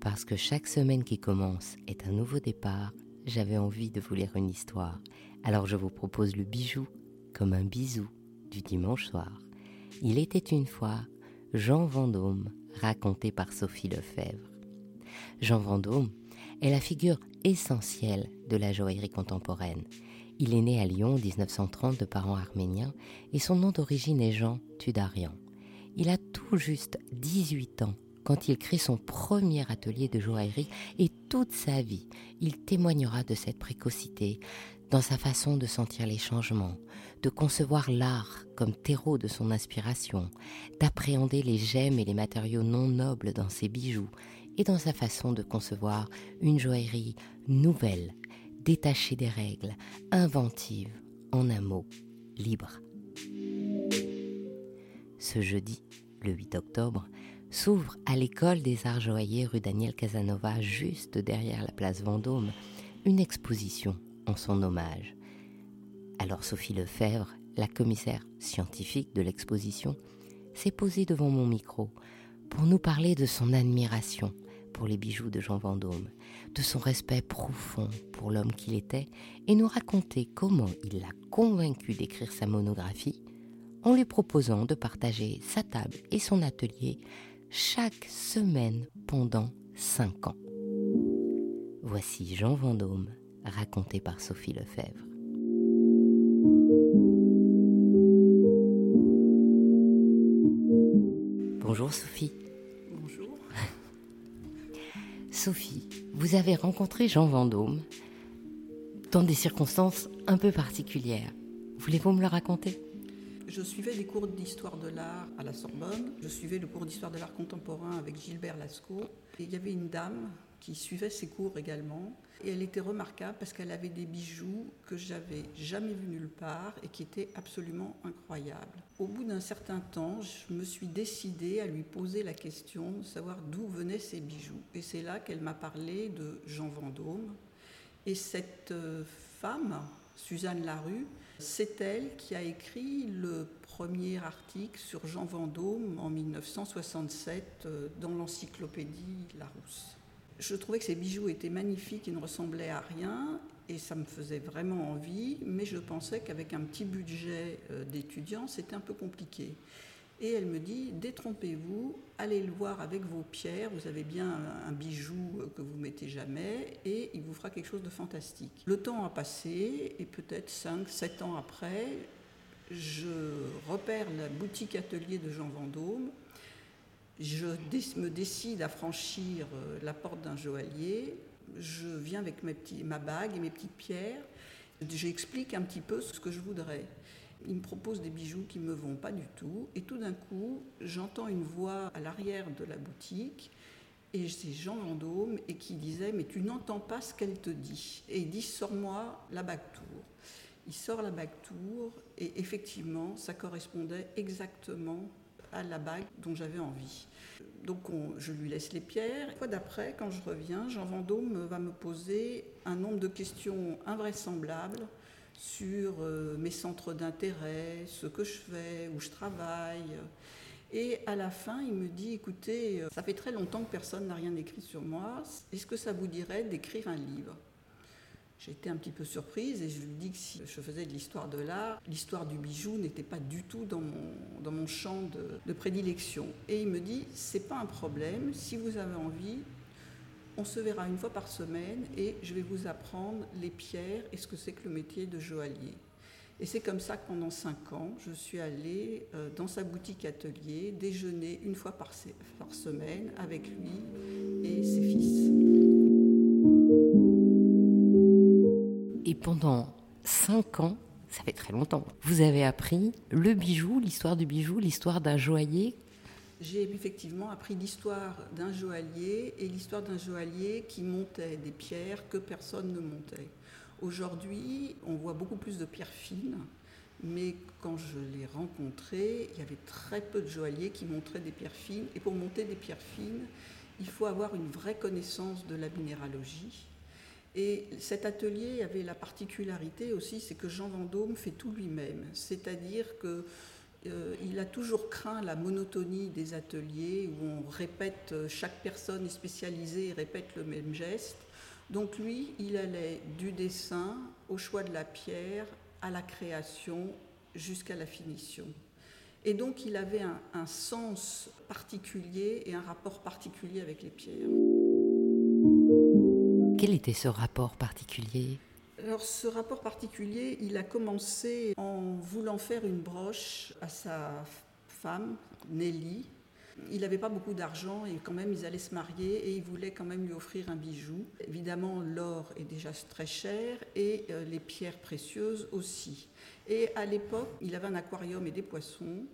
Parce que chaque semaine qui commence est un nouveau départ, j'avais envie de vous lire une histoire. Alors je vous propose le bijou comme un bisou du dimanche soir. Il était une fois Jean Vendôme, raconté par Sophie Lefebvre. Jean Vendôme est la figure essentielle de la joaillerie contemporaine. Il est né à Lyon en 1930 de parents arméniens et son nom d'origine est Jean Tudarian. Il a tout juste 18 ans quand il crée son premier atelier de joaillerie et toute sa vie, il témoignera de cette précocité dans sa façon de sentir les changements, de concevoir l'art comme terreau de son inspiration, d'appréhender les gemmes et les matériaux non nobles dans ses bijoux et dans sa façon de concevoir une joaillerie nouvelle, détachée des règles, inventive, en un mot, libre. Ce jeudi, le 8 octobre, s'ouvre à l'école des arts joailliers rue Daniel Casanova, juste derrière la place Vendôme, une exposition en son hommage. Alors Sophie Lefebvre, la commissaire scientifique de l'exposition, s'est posée devant mon micro pour nous parler de son admiration pour les bijoux de Jean Vendôme, de son respect profond pour l'homme qu'il était, et nous raconter comment il l'a convaincu d'écrire sa monographie en lui proposant de partager sa table et son atelier chaque semaine pendant cinq ans. Voici Jean Vendôme, raconté par Sophie Lefebvre. Bonjour Sophie. Bonjour. Sophie, vous avez rencontré Jean Vendôme dans des circonstances un peu particulières. Voulez-vous me le raconter? Je suivais des cours d'histoire de l'art à la Sorbonne. Je suivais le cours d'histoire de l'art contemporain avec Gilbert Lascaux. Et il y avait une dame qui suivait ces cours également. Et elle était remarquable parce qu'elle avait des bijoux que j'avais jamais vus nulle part et qui étaient absolument incroyables. Au bout d'un certain temps, je me suis décidée à lui poser la question de savoir d'où venaient ces bijoux. Et c'est là qu'elle m'a parlé de Jean Vendôme. Et cette euh, femme, Suzanne Larue, c'est elle qui a écrit le premier article sur Jean Vendôme en 1967 euh, dans l'encyclopédie Larousse. Je trouvais que ces bijoux étaient magnifiques et ne ressemblaient à rien et ça me faisait vraiment envie, mais je pensais qu'avec un petit budget euh, d'étudiant, c'était un peu compliqué. Et elle me dit, détrompez-vous, allez le voir avec vos pierres, vous avez bien un bijou que vous mettez jamais, et il vous fera quelque chose de fantastique. Le temps a passé, et peut-être 5, 7 ans après, je repère la boutique atelier de Jean Vendôme, je me décide à franchir euh, la porte d'un joaillier, je viens avec ma bague et mes petites pierres, j'explique un petit peu ce que je voudrais. Il me propose des bijoux qui ne me vont pas du tout. Et tout d'un coup, j'entends une voix à l'arrière de la boutique. Et c'est Jean Vendôme et qui disait Mais tu n'entends pas ce qu'elle te dit. Et il dit Sors-moi la bague tour. Il sort la bague tour et effectivement, ça correspondait exactement à la bague dont j'avais envie. Donc je lui laisse les pierres. Fois d'après, quand je reviens, Jean Vendôme va me poser un nombre de questions invraisemblables sur euh, mes centres d'intérêt, ce que je fais, où je travaille. Et à la fin, il me dit, écoutez, euh, ça fait très longtemps que personne n'a rien écrit sur moi, est-ce que ça vous dirait d'écrire un livre? J'étais un petit peu surprise et je lui dis que si je faisais de l'histoire de l'art, l'histoire du bijou n'était pas du tout dans mon, dans mon champ de, de prédilection. Et il me dit, c'est pas un problème, si vous avez envie, on se verra une fois par semaine et je vais vous apprendre les pierres et ce que c'est que le métier de joaillier. Et c'est comme ça que pendant cinq ans, je suis allée euh, dans sa boutique atelier déjeuner une fois par, par semaine avec lui et ses fils. Et pendant cinq ans, ça fait très longtemps, vous avez appris le bijou, l'histoire du bijou, l'histoire d'un joaillier j'ai effectivement appris l'histoire d'un joaillier et l'histoire d'un joaillier qui montait des pierres que personne ne montait. Aujourd'hui, on voit beaucoup plus de pierres fines, mais quand je l'ai rencontré, il y avait très peu de joailliers qui montraient des pierres fines. Et pour monter des pierres fines, il faut avoir une vraie connaissance de la minéralogie. Et cet atelier avait la particularité aussi, c'est que Jean Vendôme fait tout lui-même. C'est-à-dire que Euh, il a toujours craint la monotonie des ateliers où on répète, euh, chaque personne spécialisée répète le même geste. Donc lui, il allait du dessin au choix de la pierre, à la création, jusqu'à la finition. Et donc il avait un, sens particulier et un rapport particulier avec les pierres. Quel était ce rapport particulier? Alors ce rapport particulier, il a commencé en voulant faire une broche à sa femme, Nelly. Il n'avait pas beaucoup d'argent et quand même ils allaient se marier et il voulait quand même lui offrir un bijou. Évidemment l'or est déjà très cher et euh, les pierres précieuses aussi. Et à l'époque, il avait un aquarium et des poissons.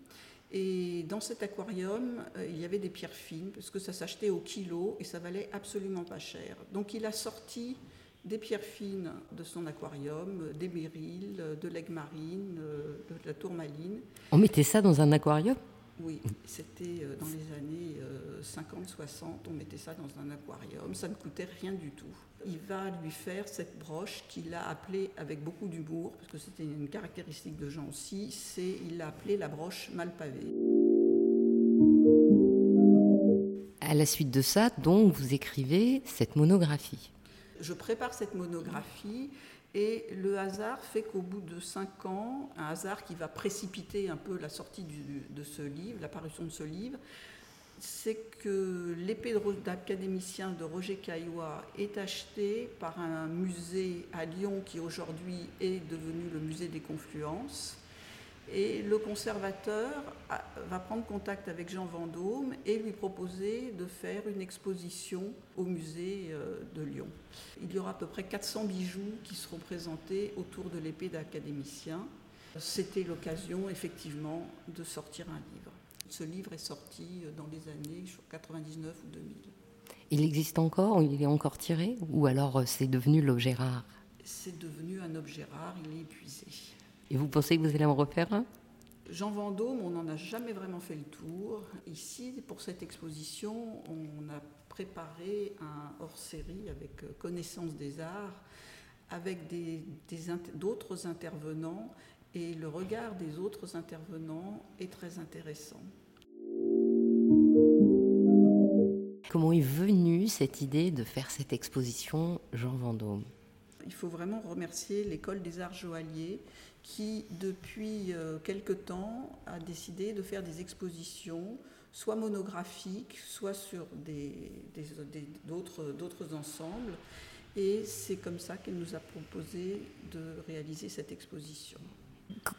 Et dans cet aquarium, euh, il y avait des pierres fines, parce que ça s'achetait au kilo et ça valait absolument pas cher. Donc il a sorti des pierres fines de son aquarium, des mérils, de l'aigle marine, de la tourmaline. On mettait ça dans un aquarium? Oui, c'était euh, dans les années 50-60, euh, on mettait ça dans un aquarium, ça ne coûtait rien du tout. Il va lui faire cette broche qu'il a appelée avec beaucoup d'humour, parce que c'était une caractéristique de Jean aussi, c'est il l'a appelée la broche mal pavée. À la suite de ça, donc, vous écrivez cette monographie je prépare cette monographie et le hasard fait qu'au bout de cinq ans, un hasard qui va précipiter un peu la sortie de ce livre, l'apparition de ce livre, c'est que l'épée d'académicien de Roger Caillois est achetée par un musée à Lyon qui aujourd'hui est devenu le musée des confluences. Et le conservateur va prendre contact avec Jean Vendôme et lui proposer de faire une exposition au musée euh, de Lyon. Il y aura à peu près 400 bijoux qui seront présentés autour de l'épée d'académicien. C'était l'occasion effectivement de sortir un livre. Ce livre est sorti dans les années 99 ou 2000. Il existe encore Il est encore tiré? Ou alors euh, c'est devenu l'objet rare? C'est devenu un objet rare, il est épuisé. Et vous pensez que vous allez en refaire un? Jean Vendôme, on n'en a jamais vraiment fait le tour. Ici, pour cette exposition, on a préparé un hors-série avec euh, connaissance des arts, avec d'autres des, intervenants, et le regard des autres intervenants est très intéressant. Comment est venue cette idée de faire cette exposition Jean Vendôme? Il faut vraiment remercier l'école des arts joailliers qui, depuis euh, quelque temps, a décidé de faire des expositions, soit monographiques, soit sur d'autres des, ensembles. Et c'est comme ça qu'elle nous a proposé de réaliser cette exposition.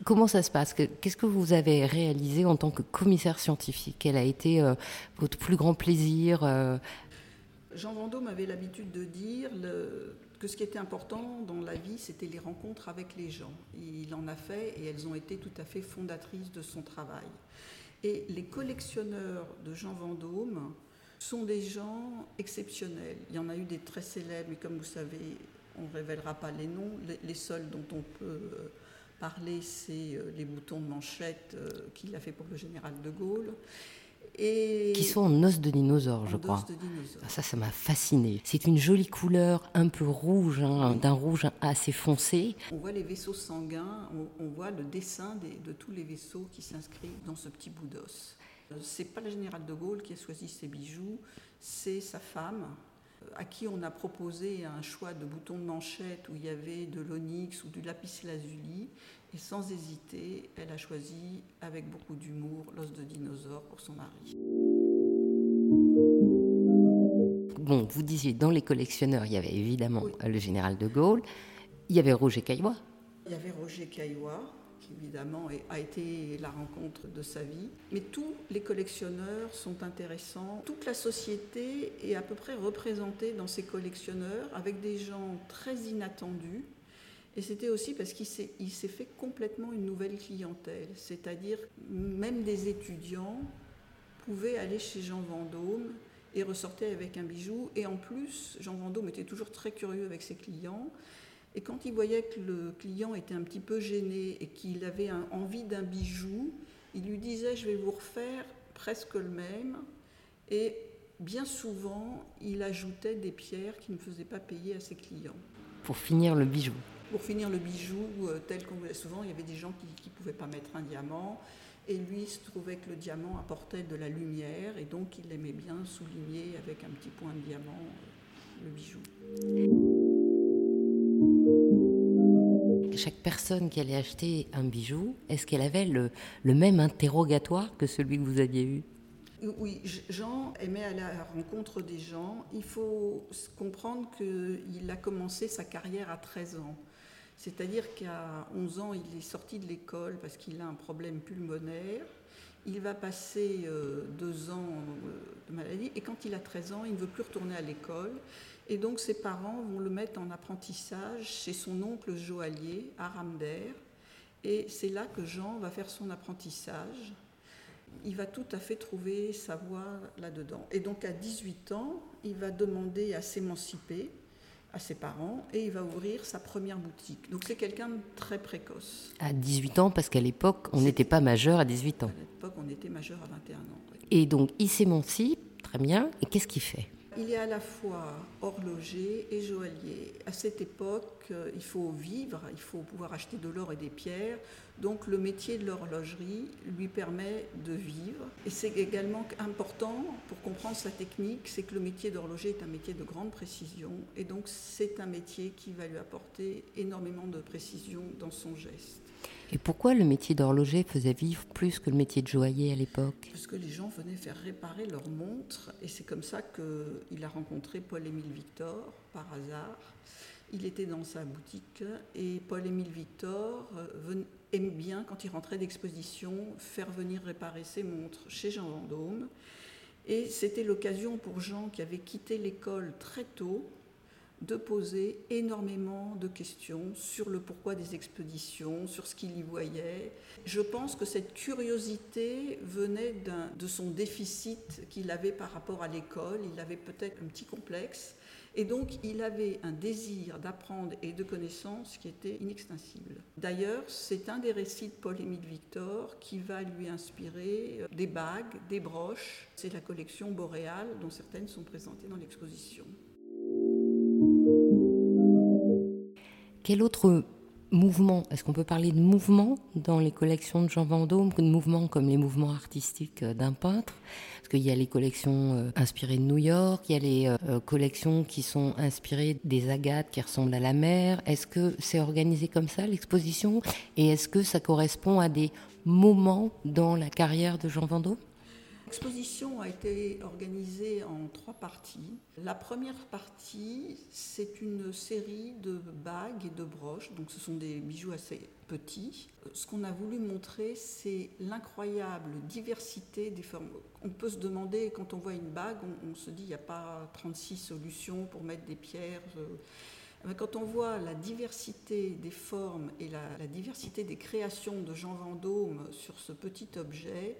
Comment ça se passe? Qu'est-ce que vous avez réalisé en tant que commissaire scientifique? Quel a été euh, votre plus grand plaisir euh? Jean Vendôme avait l'habitude de dire le, que ce qui était important dans la vie, c'était les rencontres avec les gens. Il en a fait et elles ont été tout à fait fondatrices de son travail. Et les collectionneurs de Jean Vendôme sont des gens exceptionnels. Il y en a eu des très célèbres, mais comme vous savez, on ne révélera pas les noms. Les, seuls dont on peut euh, parler, c'est euh, les boutons de manchette euh, qu'il a fait pour le général de Gaulle. Qui sont en os de dinosaure, je crois. Ah, ça, ça m'a fasciné. C'est une jolie couleur, un peu rouge, hein, d'un rouge assez foncé. On voit les vaisseaux sanguins, on, voit le dessin de tous les vaisseaux qui s'inscrivent dans ce petit bout d'os. Euh, c'est pas le général de Gaulle qui a choisi ces bijoux, c'est sa femme, euh, à qui on a proposé un choix de boutons de manchette où il y avait de l'onyx ou du lapis lazuli. Et sans hésiter, elle a choisi, avec beaucoup d'humour, l'os de dinosaure pour son mari. Bon, vous disiez, dans les collectionneurs, il y avait évidemment le général de Gaulle, il y avait Roger Caillois. Il y avait Roger Caillois, qui évidemment a été la rencontre de sa vie. Mais tous les collectionneurs sont intéressants. Toute la société est à peu près représentée dans ces collectionneurs, avec des gens très inattendus et c'était aussi parce qu'il s'est fait complètement une nouvelle clientèle. C'est-à-dire, même des étudiants pouvaient aller chez Jean Vendôme et ressortaient avec un bijou. Et en plus, Jean Vendôme était toujours très curieux avec ses clients. Et quand il voyait que le client était un petit peu gêné et qu'il avait envie d'un bijou, il lui disait Je vais vous refaire presque le même. Et bien souvent, il ajoutait des pierres qu'il ne faisait pas payer à ses clients. Pour finir le bijou Pour finir le bijou, euh, tel qu'on voulait souvent, il y avait des gens qui ne pouvaient pas mettre un diamant. Et lui, il se trouvait que le diamant apportait de la lumière, et donc il aimait bien souligner avec un petit point de diamant euh, le bijou. Chaque personne qui allait acheter un bijou, est-ce qu'elle avait le, le même interrogatoire que celui que vous aviez eu? Oui, Jean aimait aller à la rencontre des gens. Il faut comprendre qu'il a commencé sa carrière à 13 ans. C'est-à-dire qu'à 11 ans, il est sorti de l'école parce qu'il a un problème pulmonaire. Il va passer euh, deux ans euh, de maladie et quand il a 13 ans, il ne veut plus retourner à l'école. Et donc ses parents vont le mettre en apprentissage chez son oncle joaillier à Ramder. Et c'est là que Jean va faire son apprentissage il va tout à fait trouver sa voie là-dedans. Et donc à 18 ans, il va demander à s'émanciper à ses parents et il va ouvrir sa première boutique. Donc c'est quelqu'un de très précoce. À 18 ans, parce qu'à l'époque, on n'était pas majeur à 18 ans. À l'époque, on était majeur à 21 ans. Et donc il s'émancipe, très bien, et qu'est-ce qu'il fait? Il est à la fois horloger et joaillier. À cette époque, euh, il faut vivre, il faut pouvoir acheter de l'or et des pierres. Donc le métier de l'horlogerie lui permet de vivre. Et c'est également important pour comprendre sa technique, c'est que le métier d'horloger est un métier de grande précision. Et donc c'est un métier qui va lui apporter énormément de précision dans son geste. Et pourquoi le métier d'horloger faisait vivre plus que le métier de joaillier à l'époque? Parce que les gens venaient faire réparer leurs montres et c'est comme ça qu'il a rencontré Paul-Émile Victor par hasard. Il était dans sa boutique et Paul-Émile Victor euh, aime bien, quand il rentrait d'exposition, faire venir réparer ses montres chez Jean Vendôme. Et c'était l'occasion pour Jean, qui avait quitté l'école très tôt, de poser énormément de questions sur le pourquoi des expéditions, sur ce qu'il y voyait. Je pense que cette curiosité venait de son déficit qu'il avait par rapport à l'école. Il avait peut-être un petit complexe. Et donc, il avait un désir d'apprendre et de connaissances qui était inextinguible. D'ailleurs, c'est un des récits de Paul-Émile Victor qui va lui inspirer euh, des bagues, des broches. C'est la collection boréale dont certaines sont présentées dans l'exposition. Quel autre mouvement, est-ce qu'on peut parler de mouvement dans les collections de Jean Vendôme, de mouvements comme les mouvements artistiques euh, d'un peintre? Parce qu'il y a les collections euh, inspirées de New York, il y a les euh, collections qui sont inspirées des agates qui ressemblent à la mer. Est-ce que c'est organisé comme ça, l'exposition? Et est-ce que ça correspond à des moments dans la carrière de Jean Vendôme? L'exposition a été organisée en trois parties. La première partie, c'est une série de bagues et de broches, donc ce sont des bijoux assez petits. Ce qu'on a voulu montrer, c'est l'incroyable diversité des formes. On peut se demander, quand on voit une bague, on, se dit il n'y a pas 36 solutions pour mettre des pierres. Euh. Quand on voit la diversité des formes et la, la diversité des créations de Jean Vendôme sur ce petit objet,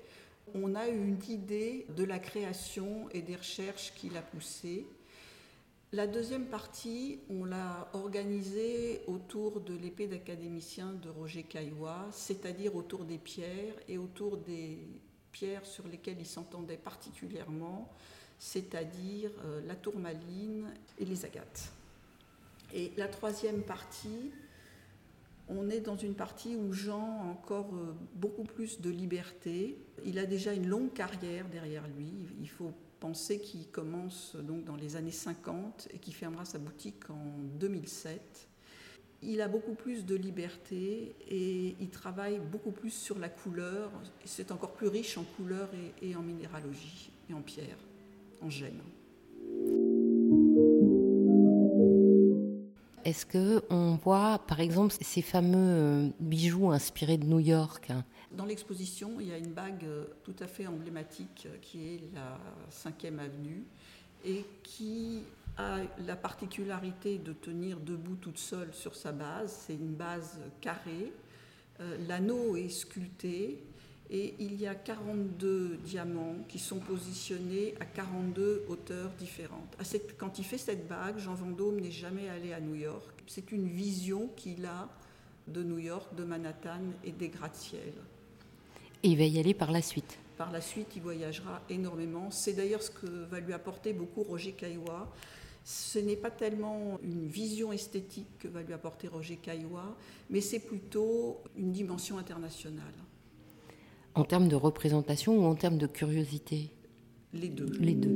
on a une idée de la création et des recherches qu'il a poussées. La deuxième partie, on l'a organisée autour de l'épée d'académicien de Roger Caillois, c'est-à-dire autour des pierres et autour des pierres sur lesquelles il s'entendait particulièrement, c'est-à-dire euh, la tourmaline et les agates. Et la troisième partie, on est dans une partie où Jean a encore euh, beaucoup plus de liberté. Il a déjà une longue carrière derrière lui. Il faut penser qu'il commence donc dans les années 50 et qu'il fermera sa boutique en 2007. Il a beaucoup plus de liberté et il travaille beaucoup plus sur la couleur. C'est encore plus riche en couleurs et, en minéralogie et en pierre, en gemme. Est-ce que on voit, par exemple, ces fameux euh, bijoux inspirés de New York hein? Dans l'exposition, il y a une bague euh, tout à fait emblématique euh, qui est la 5e avenue et qui a la particularité de tenir debout toute seule sur sa base. C'est une base carrée. L'anneau est sculpté et il y a 42 diamants qui sont positionnés à 42 hauteurs différentes. Quand il fait cette bague, Jean Vendôme n'est jamais allé à New York. C'est une vision qu'il a de New York, de Manhattan et des gratte-ciel. Et il va y aller par la suite Par la suite, il voyagera énormément. C'est d'ailleurs ce que va lui apporter beaucoup Roger Caillois Ce n'est pas tellement une vision esthétique que va lui apporter Roger Caillois, mais c'est plutôt une dimension internationale. En termes de représentation ou en termes de curiosité Les deux. Les deux.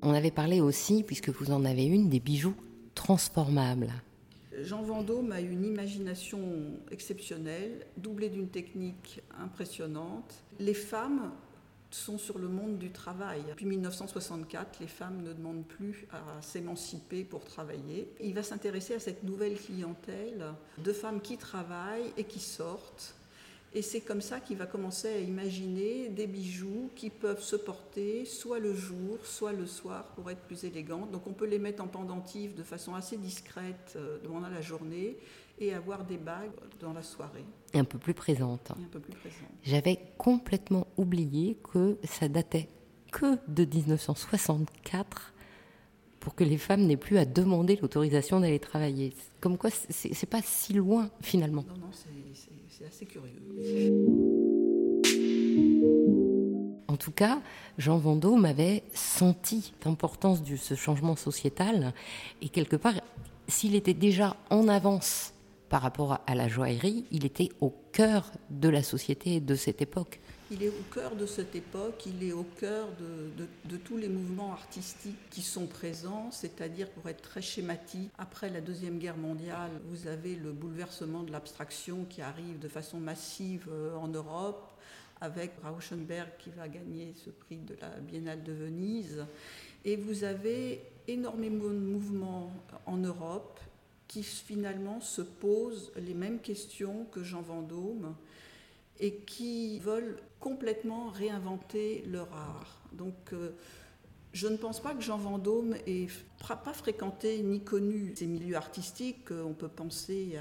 On avait parlé aussi, puisque vous en avez une, des bijoux transformables. Jean Vendôme a une imagination exceptionnelle, doublée d'une technique impressionnante. Les femmes sont sur le monde du travail. Depuis 1964, les femmes ne demandent plus à s'émanciper pour travailler. Il va s'intéresser à cette nouvelle clientèle de femmes qui travaillent et qui sortent et c'est comme ça qu'il va commencer à imaginer des bijoux qui peuvent se porter soit le jour, soit le soir pour être plus élégants. Donc on peut les mettre en pendentif de façon assez discrète euh, pendant la journée et avoir des bagues dans la soirée. Un peu plus présente. Un peu plus présente. J'avais complètement oublié que ça datait que de 1964 pour que les femmes n'aient plus à demander l'autorisation d'aller travailler. Comme quoi, c'est pas si loin finalement. Non, non, c'est c'est assez curieux. En tout cas, Jean Vendôme avait senti l'importance de ce changement sociétal et quelque part, s'il était déjà en avance par rapport à la joaillerie, il était au cœur de la société de cette époque. Il est au cœur de cette époque, il est au cœur de, tous les mouvements artistiques qui sont présents, c'est-à-dire pour être très schématique, après la Deuxième Guerre mondiale, vous avez le bouleversement de l'abstraction qui arrive de façon massive euh, en Europe, avec Rauschenberg qui va gagner ce prix de la Biennale de Venise. Et vous avez énormément de mouvements en Europe qui finalement se posent les mêmes questions que Jean Vendôme et qui veulent complètement réinventer leur art. Donc, euh, je ne pense pas que Jean Vendôme ait pas fréquenté ni connu ces milieux artistiques. On peut penser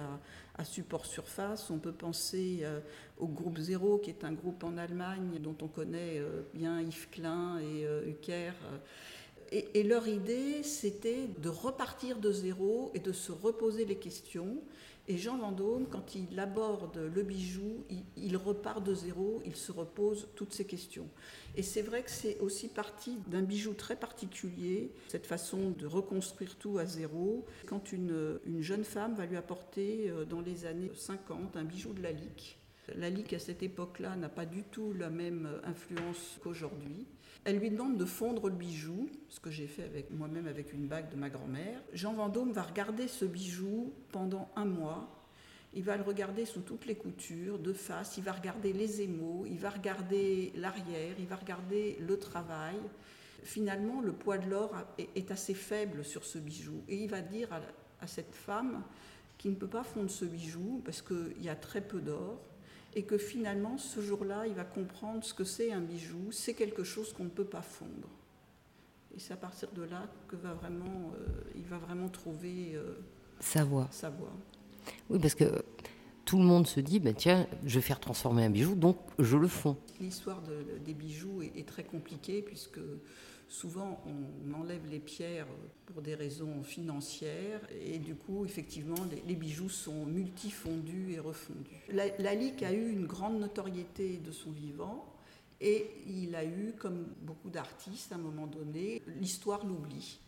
à, Support Surface, on peut penser euh, au groupe Zéro, qui est un groupe en Allemagne dont on connaît euh, bien Yves Klein et Hucker. Et, leur idée, c'était de repartir de zéro et de se reposer les questions et Jean Vendôme, quand il aborde le bijou, il, repart de zéro, il se repose toutes ces questions. Et c'est vrai que c'est aussi parti d'un bijou très particulier, cette façon de reconstruire tout à zéro. Quand une, une jeune femme va lui apporter euh, dans les années 50 un bijou de la lique, la lique à cette époque-là n'a pas du tout la même influence qu'aujourd'hui. Elle lui demande de fondre le bijou, ce que j'ai fait avec moi-même avec une bague de ma grand-mère. Jean Vendôme va regarder ce bijou pendant un mois. Il va le regarder sous toutes les coutures, de face, il va regarder les émaux, il va regarder l'arrière, il va regarder le travail. Finalement, le poids de l'or est assez faible sur ce bijou. Et il va dire à cette femme qui ne peut pas fondre ce bijou parce qu'il y a très peu d'or, et que finalement, ce jour-là, il va comprendre ce que c'est un bijou, c'est quelque chose qu'on ne peut pas fondre. Et c'est à partir de là que va vraiment, euh, il va vraiment trouver euh, sa voix. Sa voix. Oui, parce que tout le monde se dit, ben tiens, je vais faire transformer un bijou, donc je le fonds. L'histoire des bijoux est, est, très compliquée puisque souvent on enlève les pierres pour des raisons financières et du coup effectivement les, bijoux sont multifondus et refondus. La, a eu une grande notoriété de son vivant et il a eu, comme beaucoup d'artistes à un moment donné, l'histoire l'oublie.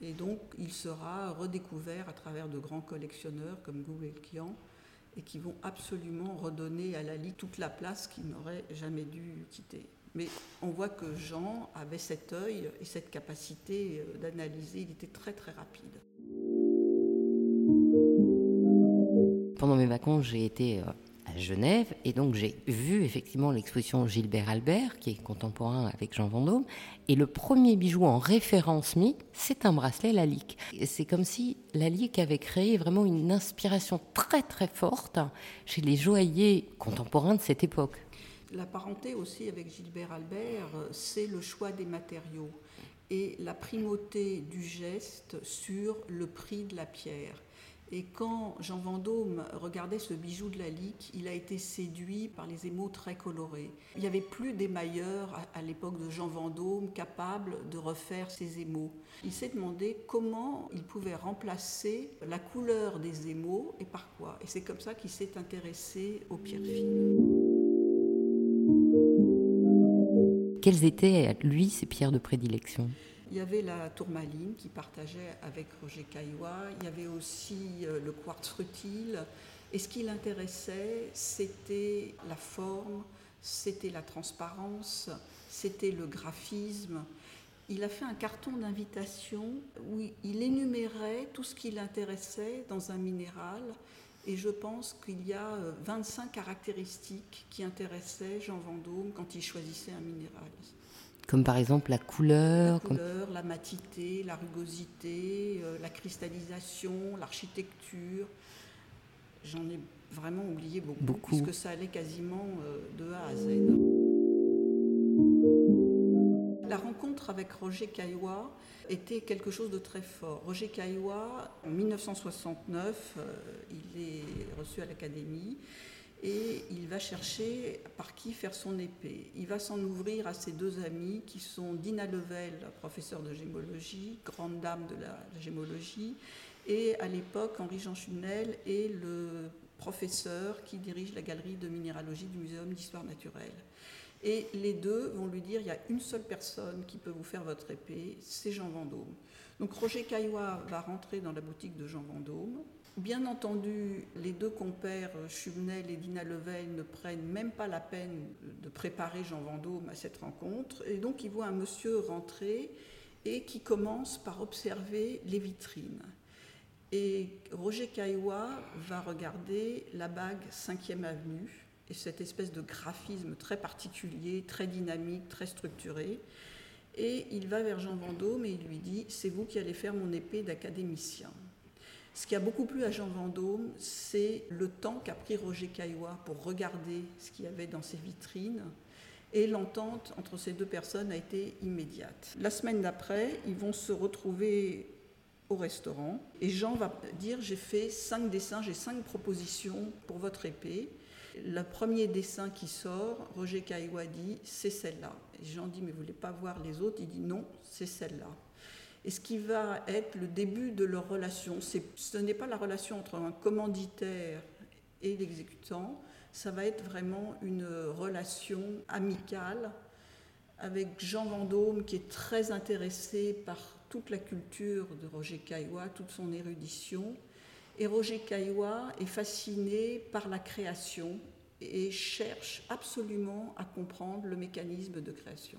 Et donc il sera redécouvert à travers de grands collectionneurs comme Gulbenkian et qui vont absolument redonner à la toute la place qu'il n'aurait jamais dû quitter. Mais on voit que Jean avait cet œil et cette capacité euh, d'analyser, il était très très rapide. Pendant mes vacances, j'ai été euh, à Genève et donc j'ai vu effectivement l'exposition Gilbert Albert, qui est contemporain avec Jean Vendôme. Et le premier bijou en référence mis, c'est un bracelet Lalique. C'est comme si Lalique avait créé vraiment une inspiration très très forte chez les joailliers contemporains de cette époque. La parenté aussi avec Gilbert Albert, c'est le choix des matériaux et la primauté du geste sur le prix de la pierre. Et quand Jean Vendôme regardait ce bijou de la Lique, il a été séduit par les émaux très colorés. Il n'y avait plus d'émailleurs à, l'époque de Jean Vendôme capables de refaire ces émaux. Il s'est demandé comment il pouvait remplacer la couleur des émaux et par quoi. Et c'est comme ça qu'il s'est intéressé aux pierres fines. Quelles étaient, lui, ses pierres de prédilection? Il y avait la tourmaline qui partageait avec Roger Caillois. Il y avait aussi euh, le quartz rutile. Et ce qui l'intéressait, c'était la forme, c'était la transparence, c'était le graphisme. Il a fait un carton d'invitation où il énumérait tout ce qui l'intéressait dans un minéral. Et je pense qu'il y a 25 euh, caractéristiques qui intéressaient Jean Vendôme quand il choisissait un minéral. Comme par exemple la couleur La couleur, la matité, la rugosité, euh, la cristallisation, l'architecture. J'en ai vraiment oublié beaucoup, puisque ça allait quasiment euh, de A à Z. La rencontre avec Roger Caillois était quelque chose de très fort. Roger Caillois, en 1969, euh, il est reçu à l'Académie et il va chercher par qui faire son épée. Il va s'en ouvrir à ses deux amis qui sont Dina Level, professeur de gémologie, grande dame de la gémologie, et à l'époque Henri-Jean Chunel est le professeur qui dirige la galerie de minéralogie du Muséum d'histoire naturelle. Et les deux vont lui dire il y a une seule personne qui peut vous faire votre épée, c'est Jean Vendôme. Donc Roger Caillois va rentrer dans la boutique de Jean Vendôme Bien entendu, les deux compères, Chumnel et Dina Leveil, ne prennent même pas la peine de préparer Jean Vendôme à cette rencontre. Et donc, ils voient un monsieur rentrer et qui commence par observer les vitrines. Et Roger Caillois va regarder la bague 5e avenue et cette espèce de graphisme très particulier, très dynamique, très structuré. Et il va vers Jean Vendôme et il lui dit C'est vous qui allez faire mon épée d'académicien. Ce qui a beaucoup plu à Jean Vendôme, c'est le temps qu'a pris Roger Caillois pour regarder ce qu'il y avait dans ses vitrines. Et l'entente entre ces deux personnes a été immédiate. La semaine d'après, ils vont se retrouver au restaurant et Jean va dire j'ai fait cinq dessins, j'ai cinq propositions pour votre épée. Le premier dessin qui sort, Roger Caillois dit c'est celle-là. Jean dit mais vous voulez pas voir les autres? Il dit non, c'est celle-là et ce qui va être le début de leur relation. Ce n'est pas la relation entre un commanditaire et l'exécutant, ça va être vraiment une relation amicale avec Jean Vendôme qui est très intéressé par toute la culture de Roger Caillois, toute son érudition. Et Roger Caillois est fasciné par la création et cherche absolument à comprendre le mécanisme de création.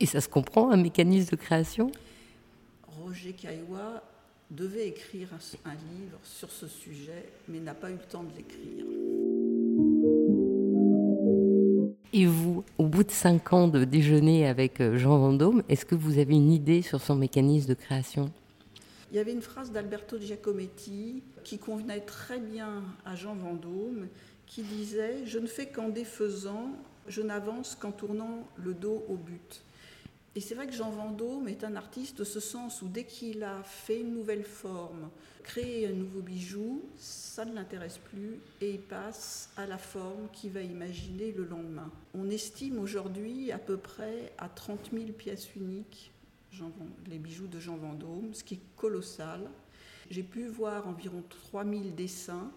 Et ça se comprend, un mécanisme de création? Roger Caillois devait écrire un, livre sur ce sujet, mais n'a pas eu le temps de l'écrire. Et vous, au bout de cinq ans de déjeuner avec euh, Jean Vendôme, est-ce que vous avez une idée sur son mécanisme de création? Il y avait une phrase d'Alberto Giacometti qui convenait très bien à Jean Vendôme, qui disait ⁇ Je ne fais qu'en défaisant, je n'avance qu'en tournant le dos au but ⁇ et c'est vrai que Jean Vendôme est un artiste de ce sens où dès qu'il a fait une nouvelle forme, créé un nouveau bijou, ça ne l'intéresse plus et il passe à la forme qu'il va imaginer le lendemain. On estime aujourd'hui à peu près à 30 000 pièces uniques les bijoux de Jean Vendôme, ce qui est colossal. J'ai pu voir environ 3000 dessins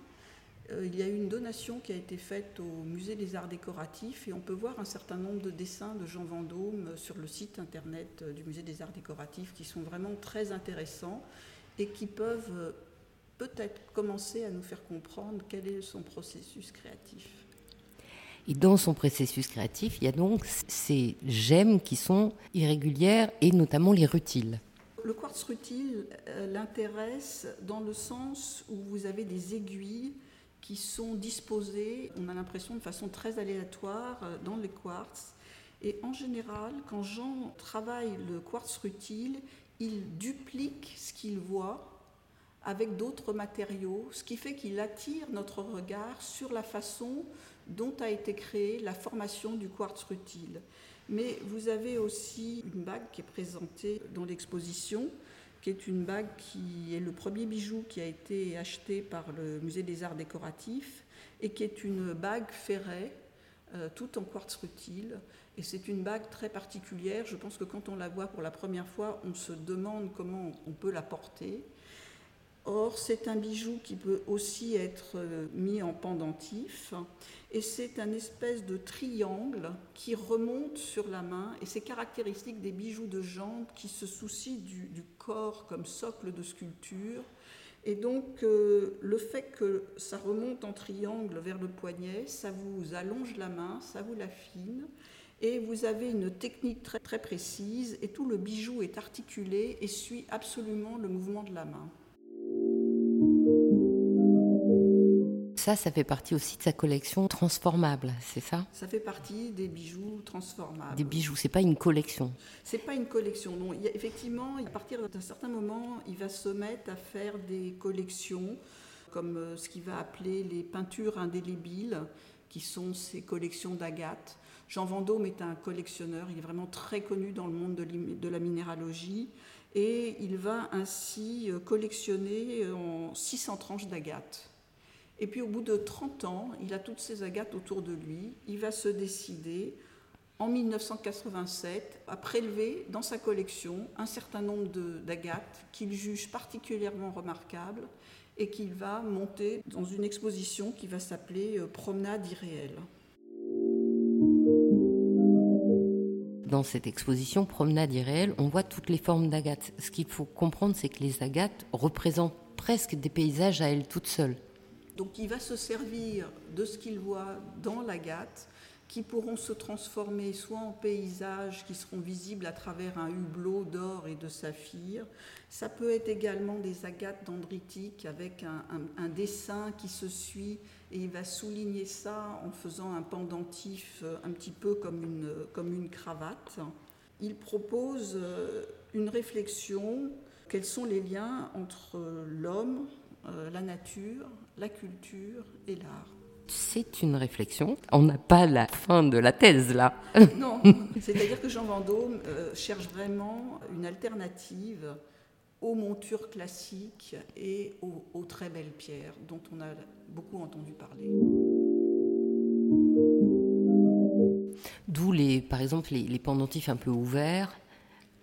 euh, il y a eu une donation qui a été faite au Musée des Arts Décoratifs et on peut voir un certain nombre de dessins de Jean Vendôme sur le site internet euh, du Musée des Arts Décoratifs qui sont vraiment très intéressants et qui peuvent euh, peut-être commencer à nous faire comprendre quel est son processus créatif. Et dans son processus créatif, il y a donc ces gemmes qui sont irrégulières et notamment les rutiles. Le quartz rutile l'intéresse dans le sens où vous avez des aiguilles qui sont disposés, on a l'impression de façon très aléatoire, euh, dans les quartz. Et en général, quand Jean travaille le quartz rutile, il duplique ce qu'il voit avec d'autres matériaux, ce qui fait qu'il attire notre regard sur la façon dont a été créée la formation du quartz rutile. Mais vous avez aussi une bague qui est présentée dans l'exposition, qui est une bague qui est le premier bijou qui a été acheté par le Musée des Arts Décoratifs et qui est une bague ferrée, euh, tout en quartz rutile. Et c'est une bague très particulière. Je pense que quand on la voit pour la première fois, on se demande comment on peut la porter. Or, c'est un bijou qui peut aussi être euh, mis en pendentif. Et c'est un espèce de triangle qui remonte sur la main. Et c'est caractéristique des bijoux de jambes qui se soucient du, corps comme socle de sculpture. Et donc, euh, le fait que ça remonte en triangle vers le poignet, ça vous allonge la main, ça vous l'affine. Et vous avez une technique très, très précise. Et tout le bijou est articulé et suit absolument le mouvement de la main. Ça, ça fait partie aussi de sa collection transformable, c'est ça? Ça fait partie des bijoux transformables. Des bijoux, c'est pas une collection. C'est pas une collection, non. Il effectivement, à partir d'un certain moment, il va se mettre à faire des collections, comme euh, ce qu'il va appeler les peintures indélébiles, qui sont ces collections d'agates. Jean Vendôme est un collectionneur, il est vraiment très connu dans le monde de la minéralogie et il va ainsi euh, collectionner euh, en 600 tranches d'agates. Et puis au bout de 30 ans, il a toutes ces agates autour de lui. Il va se décider en 1987 à prélever dans sa collection un certain nombre d'agates qu'il juge particulièrement remarquables et qu'il va monter dans une exposition qui va s'appeler euh, Promenade irréelle. Dans cette exposition Promenade irréelle, on voit toutes les formes d'agates. Ce qu'il faut comprendre, c'est que les agates représentent presque des paysages à elles toutes seules. Donc il va se servir de ce qu'il voit dans l'agate, qui pourront se transformer soit en paysages qui seront visibles à travers un hublot d'or et de saphir. Ça peut être également des agates dendritiques avec un, dessin qui se suit et il va souligner ça en faisant un pendentif euh, un petit peu comme une, comme une cravate. Il propose euh, une réflexion, quels sont les liens entre l'homme, euh, la nature, la culture et l'art. C'est une réflexion. On n'a pas la fin de la thèse là. non, c'est-à-dire que Jean Vendôme euh, cherche vraiment une alternative aux montures classiques et aux, très belles pierres dont on a beaucoup entendu parler. D'où les, par exemple les, les pendentifs un peu ouverts,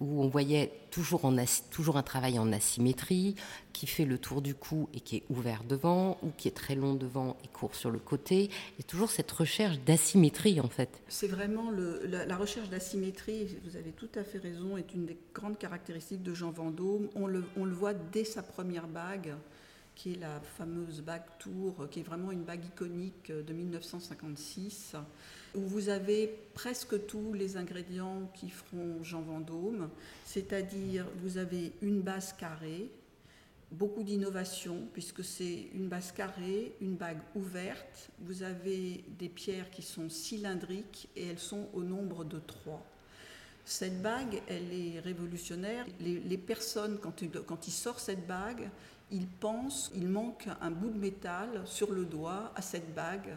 où on voyait toujours, un travail en asymétrie, qui fait le tour du cou et qui est ouvert devant, ou qui est très long devant et court sur le côté. Et toujours cette recherche d'asymétrie, en fait. C'est vraiment la, recherche d'asymétrie, vous avez tout à fait raison, est une des grandes caractéristiques de Jean Vendôme. On le voit dès sa première bague qui est la fameuse bague Tour, qui est vraiment une bague iconique de 1956 où vous avez presque tous les ingrédients qui feront Jean Vendôme, c'est-à-dire vous avez une base carrée, beaucoup d'innovation puisque c'est une base carrée, une bague ouverte, vous avez des pierres qui sont cylindriques et elles sont au nombre de trois. Cette bague, elle est révolutionnaire. Les, personnes, quand, quand ils sortent cette bague, ils pensent, il manque un bout de métal sur le doigt à cette bague.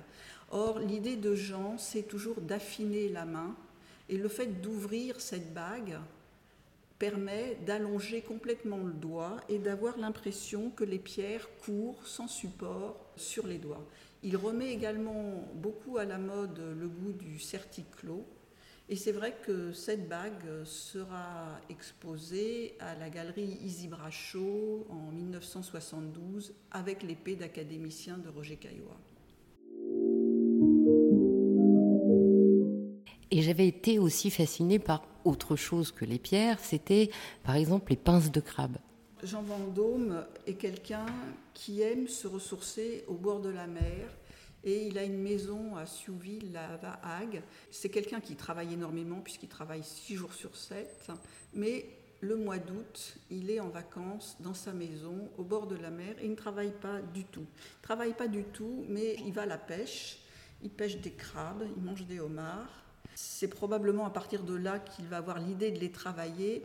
Or, l'idée de Jean, c'est toujours d'affiner la main, et le fait d'ouvrir cette bague permet d'allonger complètement le doigt et d'avoir l'impression que les pierres courent sans support sur les doigts. Il remet également beaucoup à la mode le goût du certiclo, et c'est vrai que cette bague sera exposée à la galerie Brachot en 1972 avec l'épée d'académicien de Roger Caillois. Et j'avais été aussi fascinée par autre chose que les pierres, c'était par exemple les pinces de crabe. Jean Vendôme est quelqu'un qui aime se ressourcer au bord de la mer et il a une maison à Siouville, à Hague. C'est quelqu'un qui travaille énormément puisqu'il travaille six jours sur sept, mais le mois d'août, il est en vacances dans sa maison au bord de la mer et il ne travaille pas du tout. Il ne travaille pas du tout, mais il va à la pêche, il pêche des crabes, il mange des homards c'est probablement à partir de là qu'il va avoir l'idée de les travailler,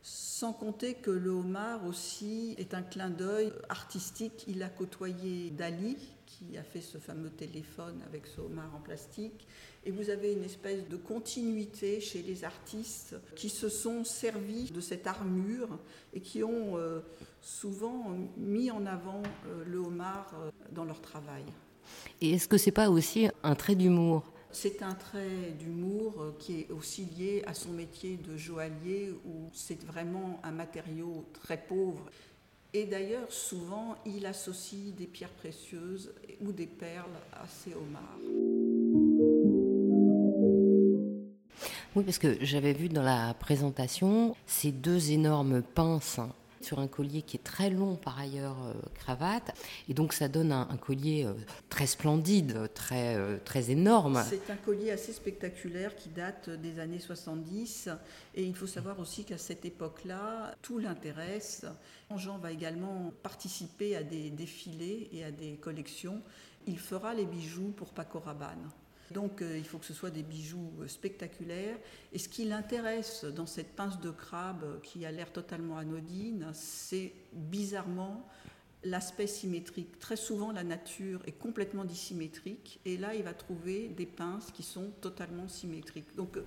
sans compter que le homard aussi est un clin d'œil artistique. Il a côtoyé Dali, qui a fait ce fameux téléphone avec ce homard en plastique. Et vous avez une espèce de continuité chez les artistes qui se sont servis de cette armure et qui ont euh, souvent mis en avant euh, le homard euh, dans leur travail. Et est-ce que c'est pas aussi un trait d'humour? C'est un trait d'humour qui est aussi lié à son métier de joaillier où c'est vraiment un matériau très pauvre. Et d'ailleurs, souvent, il associe des pierres précieuses ou des perles à ces homards. Oui, parce que j'avais vu dans la présentation ces deux énormes pinces sur un collier qui est très long par ailleurs, euh, cravate. Et donc ça donne un, collier euh, très splendide, très, euh, très énorme. C'est un collier assez spectaculaire qui date des années 70. Et il faut savoir aussi qu'à cette époque-là, tout l'intéresse. Jean va également participer à des défilés et à des collections. Il fera les bijoux pour Paco Rabanne. Donc euh, il faut que ce soit des bijoux euh, spectaculaires. Et ce qui l'intéresse dans cette pince de crabe qui a l'air totalement anodine, c'est bizarrement l'aspect symétrique. Très souvent, la nature est complètement dissymétrique. Et là, il va trouver des pinces qui sont totalement symétriques. Donc euh,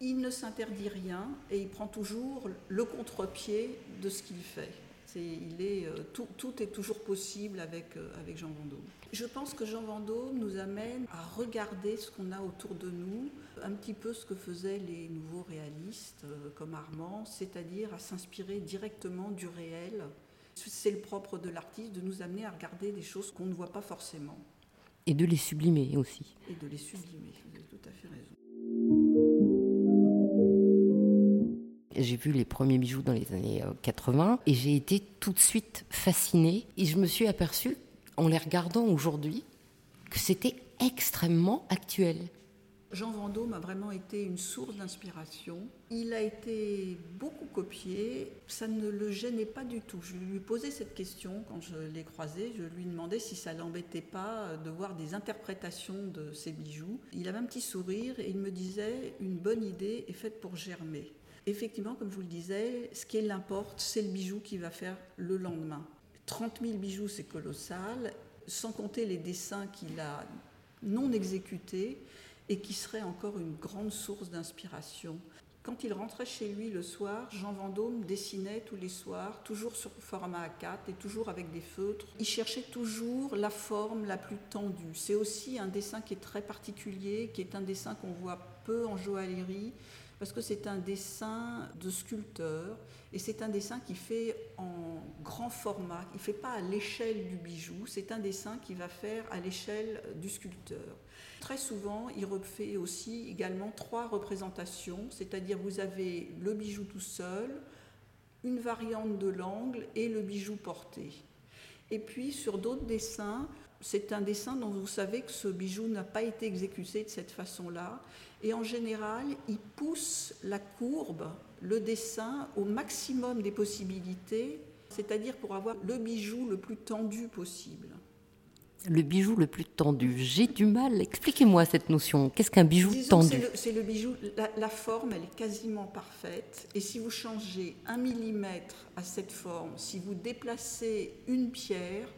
il ne s'interdit rien et il prend toujours le contre-pied de ce qu'il fait il est, euh, tout, tout, est toujours possible avec, euh, avec Jean Vendôme. Je pense que Jean Vendôme nous amène à regarder ce qu'on a autour de nous, un petit peu ce que faisaient les nouveaux réalistes euh, comme Armand, c'est-à-dire à s'inspirer directement du réel. C'est le propre de l'artiste de nous amener à regarder des choses qu'on ne voit pas forcément. Et de les sublimer aussi. Et de les sublimer, J'ai vu les premiers bijoux dans les années 80 euh, et j'ai été tout de suite fascinée. Et je me suis aperçue, en les regardant aujourd'hui, que c'était extrêmement actuel. Jean Vendôme a vraiment été une source d'inspiration. Il a été beaucoup copié, ça ne le gênait pas du tout. Je lui posais cette question quand je l'ai croisé, je lui demandais si ça l'embêtait pas de voir des interprétations de ses bijoux. Il avait un petit sourire et il me disait une bonne idée est faite pour germer. Effectivement, comme je vous le disais, ce qui l'importe, c'est le bijou qu'il va faire le lendemain. 30 000 bijoux, c'est colossal, sans compter les dessins qu'il a non exécutés et qui seraient encore une grande source d'inspiration. Quand il rentrait chez lui le soir, Jean Vendôme dessinait tous les soirs, toujours sur format A4 et toujours avec des feutres. Il cherchait toujours la forme la plus tendue. C'est aussi un dessin qui est très particulier, qui est un dessin qu'on voit peu en joaillerie parce que c'est un dessin de sculpteur et c'est un dessin qui fait en grand format. Il ne fait pas à l'échelle du bijou, c'est un dessin qui va faire à l'échelle du sculpteur. Très souvent, il refait aussi également trois représentations, c'est-à-dire vous avez le bijou tout seul, une variante de l'angle et le bijou porté. Et puis sur d'autres dessins, c'est un dessin dont vous savez que ce bijou n'a pas été exécuté de cette façon-là. Et en général, il pousse la courbe, le dessin, au maximum des possibilités, c'est-à-dire pour avoir le bijou le plus tendu possible. Le bijou le plus tendu. J'ai du mal. Expliquez-moi cette notion. Qu'est-ce qu'un bijou tendu C'est le, bijou. La, la, forme, elle est quasiment parfaite. Et si vous changez un millimètre à cette forme, si vous déplacez une pierre,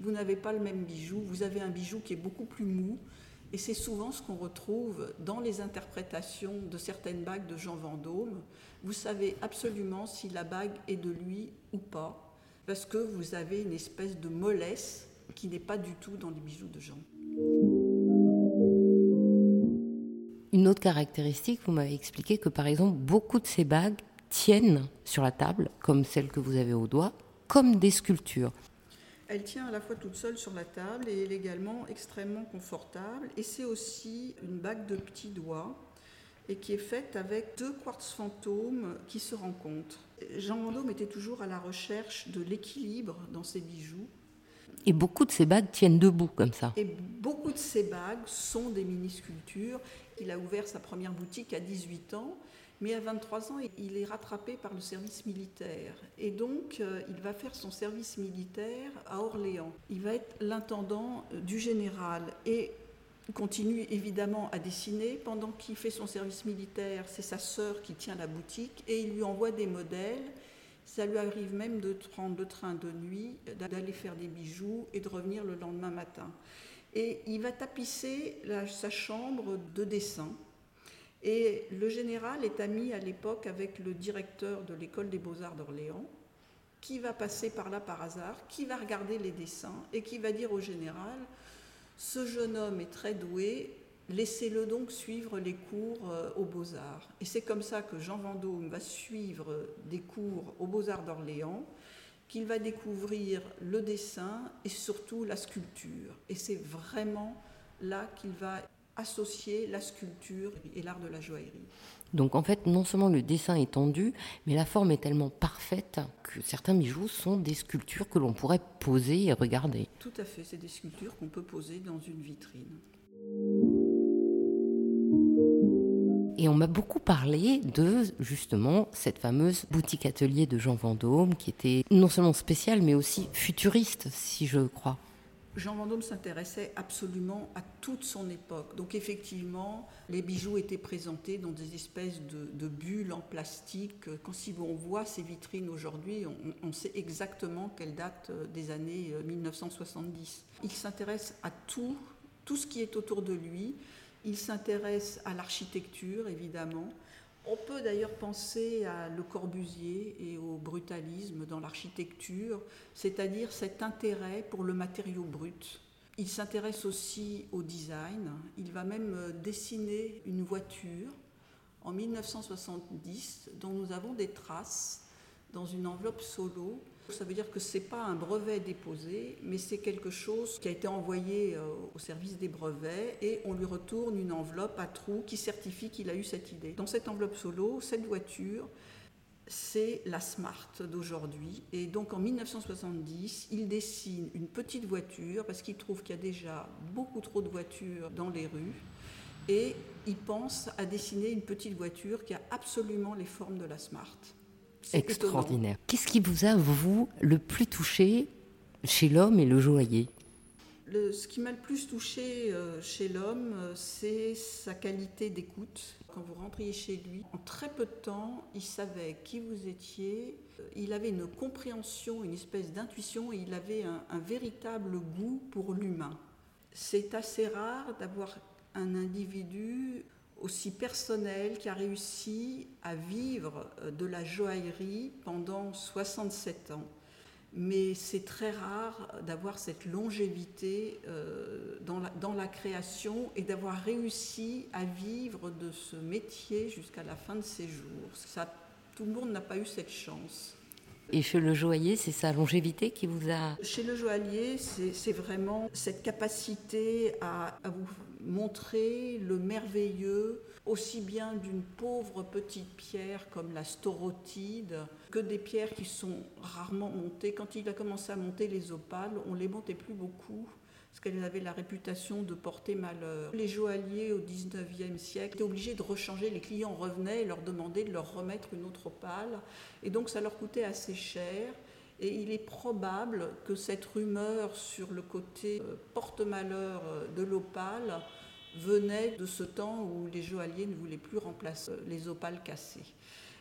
vous n'avez pas le même bijou. Vous avez un bijou qui est beaucoup plus mou. Et c'est souvent ce qu'on retrouve dans les interprétations de certaines bagues de Jean Vendôme. Vous savez absolument si la bague est de lui ou pas, parce que vous avez une espèce de mollesse qui n'est pas du tout dans les bijoux de Jean. Une autre caractéristique, vous m'avez expliqué que par exemple, beaucoup de ces bagues tiennent sur la table, comme celle que vous avez au doigt, comme des sculptures. Elle tient à la fois toute seule sur la table et elle est également extrêmement confortable. Et c'est aussi une bague de petits doigts et qui est faite avec deux quartz fantômes qui se rencontrent. Jean Vendôme était toujours à la recherche de l'équilibre dans ses bijoux. Et beaucoup de ces bagues tiennent debout comme ça. Et beaucoup de ces bagues sont des mini-sculptures. Il a ouvert sa première boutique à 18 ans mais à 23 ans, il est rattrapé par le service militaire. Et donc, euh, il va faire son service militaire à Orléans. Il va être l'intendant euh, du général. Et continue évidemment à dessiner. Pendant qu'il fait son service militaire, c'est sa sœur qui tient la boutique et il lui envoie des modèles. Ça lui arrive même de prendre le train de nuit, d'aller faire des bijoux et de revenir le lendemain matin. Et il va tapisser sa chambre de dessin et le général est ami à l'époque avec le directeur de l'école des beaux-arts d'Orléans, qui va passer par là par hasard, qui va regarder les dessins et qui va dire au général, ce jeune homme est très doué, laissez-le donc suivre les cours euh, aux beaux-arts. Et c'est comme ça que Jean Vendôme va suivre des cours aux beaux-arts d'Orléans. qu'il va découvrir le dessin et surtout la sculpture. Et c'est vraiment là qu'il va associer la sculpture et l'art de la joaillerie. Donc en fait, non seulement le dessin est tendu, mais la forme est tellement parfaite que certains bijoux sont des sculptures que l'on pourrait poser et regarder. Tout à fait, c'est des sculptures qu'on peut poser dans une vitrine. Et on m'a beaucoup parlé de justement cette fameuse boutique atelier de Jean Vendôme qui était non seulement spéciale mais aussi futuriste, si je crois. Jean Vendôme s'intéressait absolument à toute son époque. Donc effectivement, les bijoux étaient présentés dans des espèces de, bulles en plastique. Quand si on voit ces vitrines aujourd'hui, on, sait exactement qu'elles datent euh, des années 1970. Euh, Il s'intéresse à tout, tout ce qui est autour de lui. Il s'intéresse à l'architecture, évidemment. On peut d'ailleurs penser à Le Corbusier et au brutalisme dans l'architecture, c'est-à-dire cet intérêt pour le matériau brut. Il s'intéresse aussi au design. Il va même euh, dessiner une voiture en 1970 dont nous avons des traces dans une enveloppe solo ça veut dire que ce n'est pas un brevet déposé, mais c'est quelque chose qui a été envoyé euh, au service des brevets et on lui retourne une enveloppe à trous qui certifie qu'il a eu cette idée. Dans cette enveloppe solo, cette voiture, c'est la Smart d'aujourd'hui. Et donc en 1970, il dessine une petite voiture parce qu'il trouve qu'il y a déjà beaucoup trop de voitures dans les rues. Et il pense à dessiner une petite voiture qui a absolument les formes de la Smart. Extraordinaire. Qu'est-ce qui vous a, vous, le plus touché chez l'homme et le joaillier? Le, ce qui m'a le plus touché euh, chez l'homme, euh, c'est sa qualité d'écoute. Quand vous rentriez chez lui, en très peu de temps, il savait qui vous étiez, euh, il avait une compréhension, une espèce d'intuition et il avait un, un véritable goût pour l'humain. C'est assez rare d'avoir un individu aussi personnel qui a réussi à vivre euh, de la joaillerie pendant 67 ans. Mais c'est très rare d'avoir cette longévité euh, dans la, création et d'avoir réussi à vivre de ce métier jusqu'à la fin de ses jours. Tout le monde n'a pas eu cette chance. Et chez le joaillier, c'est sa longévité qui vous a... Chez le joaillier, c'est vraiment cette capacité à, vous montrer le merveilleux aussi bien d'une pauvre petite pierre comme la storotide que des pierres qui sont rarement montées. Quand il a commencé à monter les opales, on les montait plus beaucoup parce qu'elles avaient la réputation de porter malheur. Les joailliers au 19e siècle étaient obligés de rechanger, les clients revenaient et leur demandaient de leur remettre une autre opale, et donc ça leur coûtait assez cher. Et il est probable que cette rumeur sur le côté euh, porte-malheur euh, de l'opale venait de ce temps où les joailliers ne voulaient plus remplacer les opales cassées.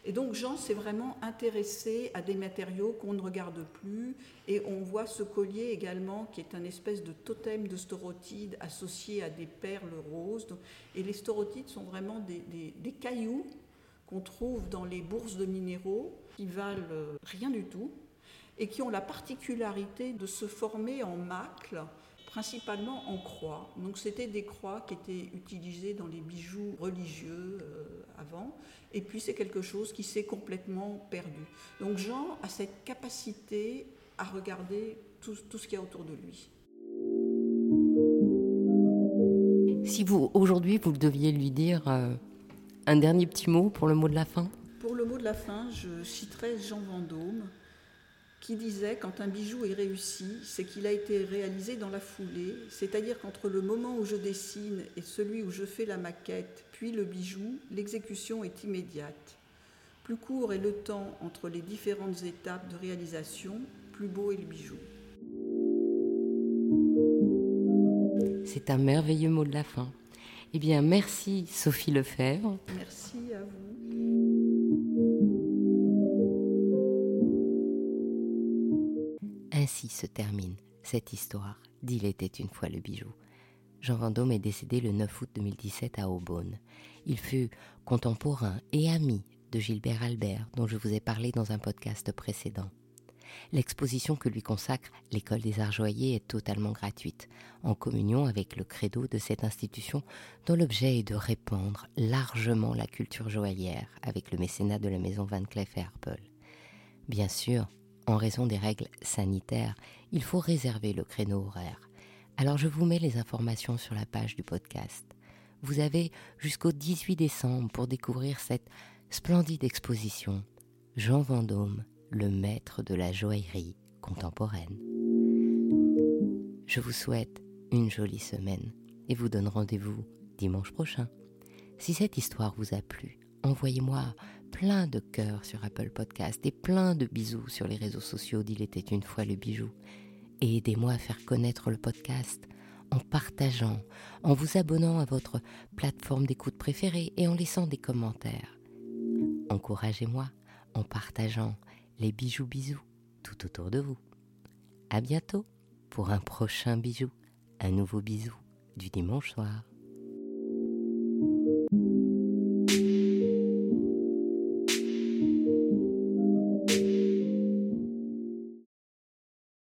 Et donc Jean s'est vraiment intéressé à des matériaux qu'on ne regarde plus et on voit ce collier également qui est un espèce de totem de storotides associé à des perles roses. Et les storotides sont vraiment des, des cailloux qu'on trouve dans les bourses de minéraux qui valent rien du tout et qui ont la particularité de se former en macles, principalement en croix. Donc c'était des croix qui étaient utilisées dans les bijoux religieux euh, avant, et puis c'est quelque chose qui s'est complètement perdu. Donc Jean a cette capacité à regarder tout, tout ce qu'il y a autour de lui. Si vous, aujourd'hui, vous deviez lui dire euh, un dernier petit mot pour le mot de la fin? Pour le mot de la fin, je citerai Jean Vendôme, qui disait quand un bijou est réussi, c'est qu'il a été réalisé dans la foulée, c'est-à-dire qu'entre le moment où je dessine et celui où je fais la maquette, puis le bijou, l'exécution est immédiate. Plus court est le temps entre les différentes étapes de réalisation, plus beau est le bijou. C'est un merveilleux mot de la fin. Eh bien, merci Sophie Lefebvre. Merci à vous. Ainsi se termine cette histoire d'Il était une fois le bijou. Jean Vendôme est décédé le 9 août 2017 à Aubonne. Il fut contemporain et ami de Gilbert Albert, dont je vous ai parlé dans un podcast précédent. L'exposition que lui consacre l'École des Arts Joyers est totalement gratuite, en communion avec le credo de cette institution dont l'objet est de répandre largement la culture joaillière avec le mécénat de la maison Van Cleef et Arpels. Bien sûr, en raison des règles sanitaires, il faut réserver le créneau horaire. Alors je vous mets les informations sur la page du podcast. Vous avez jusqu'au 18 décembre pour découvrir cette splendide exposition. Jean Vendôme, le maître de la joaillerie contemporaine. Je vous souhaite une jolie semaine et vous donne rendez-vous dimanche prochain. Si cette histoire vous a plu, envoyez-moi plein de cœurs sur Apple Podcast et plein de bisous sur les réseaux sociaux d'Il était une fois le bijou. Et aidez-moi à faire connaître le podcast en partageant, en vous abonnant à votre plateforme d'écoute préférée et en laissant des commentaires. Encouragez-moi en partageant les bijoux bisous tout autour de vous. À bientôt pour un prochain bijou, un nouveau bisou du dimanche soir.